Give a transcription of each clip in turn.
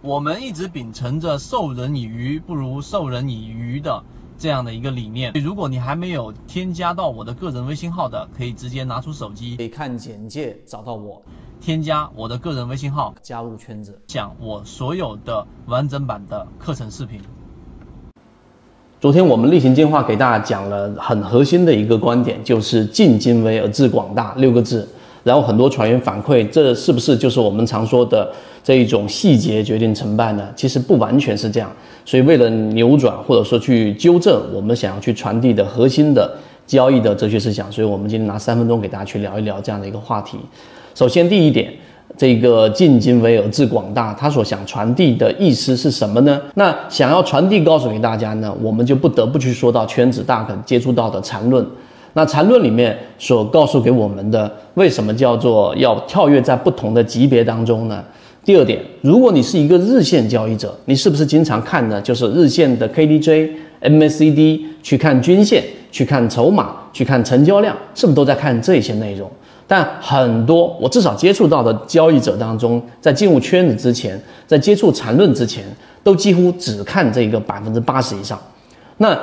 我们一直秉承着授人以鱼不如授人以渔的这样的一个理念。如果你还没有添加到我的个人微信号的，可以直接拿出手机，可以看简介找到我，添加我的个人微信号，加入圈子，讲我所有的完整版的课程视频。昨天我们例行进化给大家讲了很核心的一个观点，就是尽精微而致广大六个字。然后很多船员反馈，这是不是就是我们常说的这一种细节决定成败呢？其实不完全是这样。所以为了扭转或者说去纠正我们想要去传递的核心的交易的哲学思想，所以我们今天拿三分钟给大家去聊一聊这样的一个话题。首先第一点，这个尽精微而致广大，他所想传递的意思是什么呢？那想要传递告诉给大家呢，我们就不得不去说到圈子大可接触到的缠论。那缠论里面所告诉给我们的，为什么叫做要跳跃在不同的级别当中呢？第二点，如果你是一个日线交易者，你是不是经常看的就是日线的 KDJ、MACD，去看均线，去看筹码，去看成交量，是不是都在看这些内容？但很多我至少接触到的交易者当中，在进入圈子之前，在接触缠论之前，都几乎只看这个百分之八十以上。那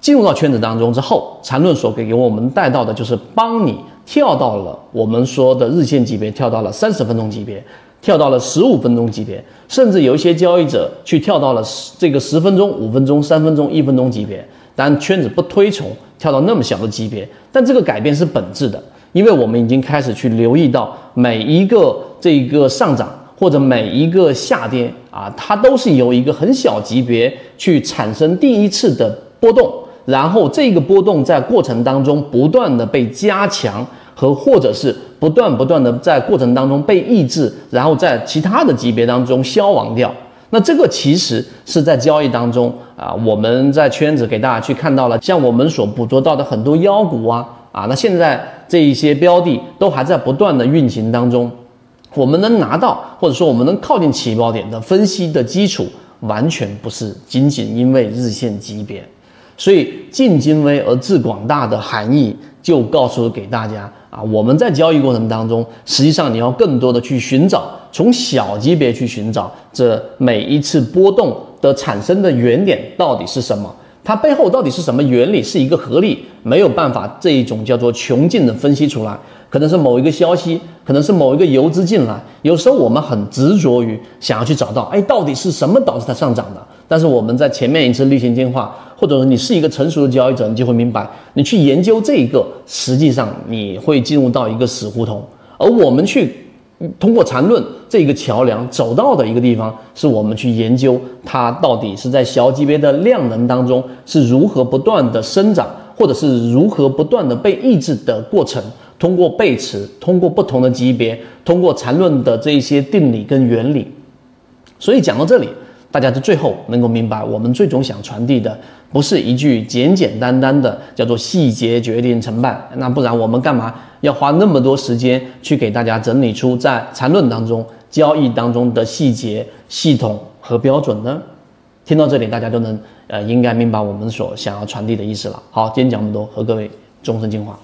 进入到圈子当中之后，缠论所给给我们带到的就是帮你跳到了我们说的日线级别，跳到了三十分钟级别，跳到了十五分钟级别，甚至有一些交易者去跳到了十这个十分钟、五分钟、三分钟、一分钟级别。但圈子不推崇跳到那么小的级别，但这个改变是本质的，因为我们已经开始去留意到每一个这个上涨或者每一个下跌啊，它都是由一个很小级别去产生第一次的波动。然后这个波动在过程当中不断的被加强和或者是不断不断的在过程当中被抑制，然后在其他的级别当中消亡掉。那这个其实是在交易当中啊，我们在圈子给大家去看到了，像我们所捕捉到的很多妖股啊啊，那现在这一些标的都还在不断的运行当中，我们能拿到或者说我们能靠近起爆点的分析的基础，完全不是仅仅因为日线级别。所以，进精微而致广大的含义，就告诉给大家啊，我们在交易过程当中，实际上你要更多的去寻找，从小级别去寻找这每一次波动的产生的原点到底是什么，它背后到底是什么原理，是一个合力，没有办法这一种叫做穷尽的分析出来，可能是某一个消息，可能是某一个游资进来，有时候我们很执着于想要去找到，哎，到底是什么导致它上涨的？但是我们在前面一次例行进化，或者说你是一个成熟的交易者，你就会明白，你去研究这一个，实际上你会进入到一个死胡同。而我们去通过缠论这个桥梁走到的一个地方，是我们去研究它到底是在小级别的量能当中是如何不断的生长，或者是如何不断的被抑制的过程。通过背驰，通过不同的级别，通过缠论的这一些定理跟原理。所以讲到这里。大家在最后能够明白，我们最终想传递的不是一句简简单单的叫做“细节决定成败”，那不然我们干嘛要花那么多时间去给大家整理出在缠论当中、交易当中的细节、系统和标准呢？听到这里，大家都能呃应该明白我们所想要传递的意思了。好，今天讲这么多，和各位终身进化。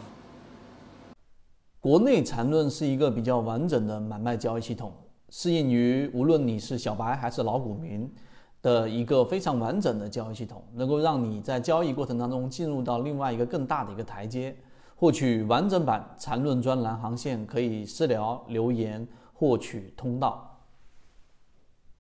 国内缠论是一个比较完整的买卖交易系统。适应于无论你是小白还是老股民的一个非常完整的交易系统，能够让你在交易过程当中进入到另外一个更大的一个台阶。获取完整版缠论专栏航线，可以私聊留言获取通道。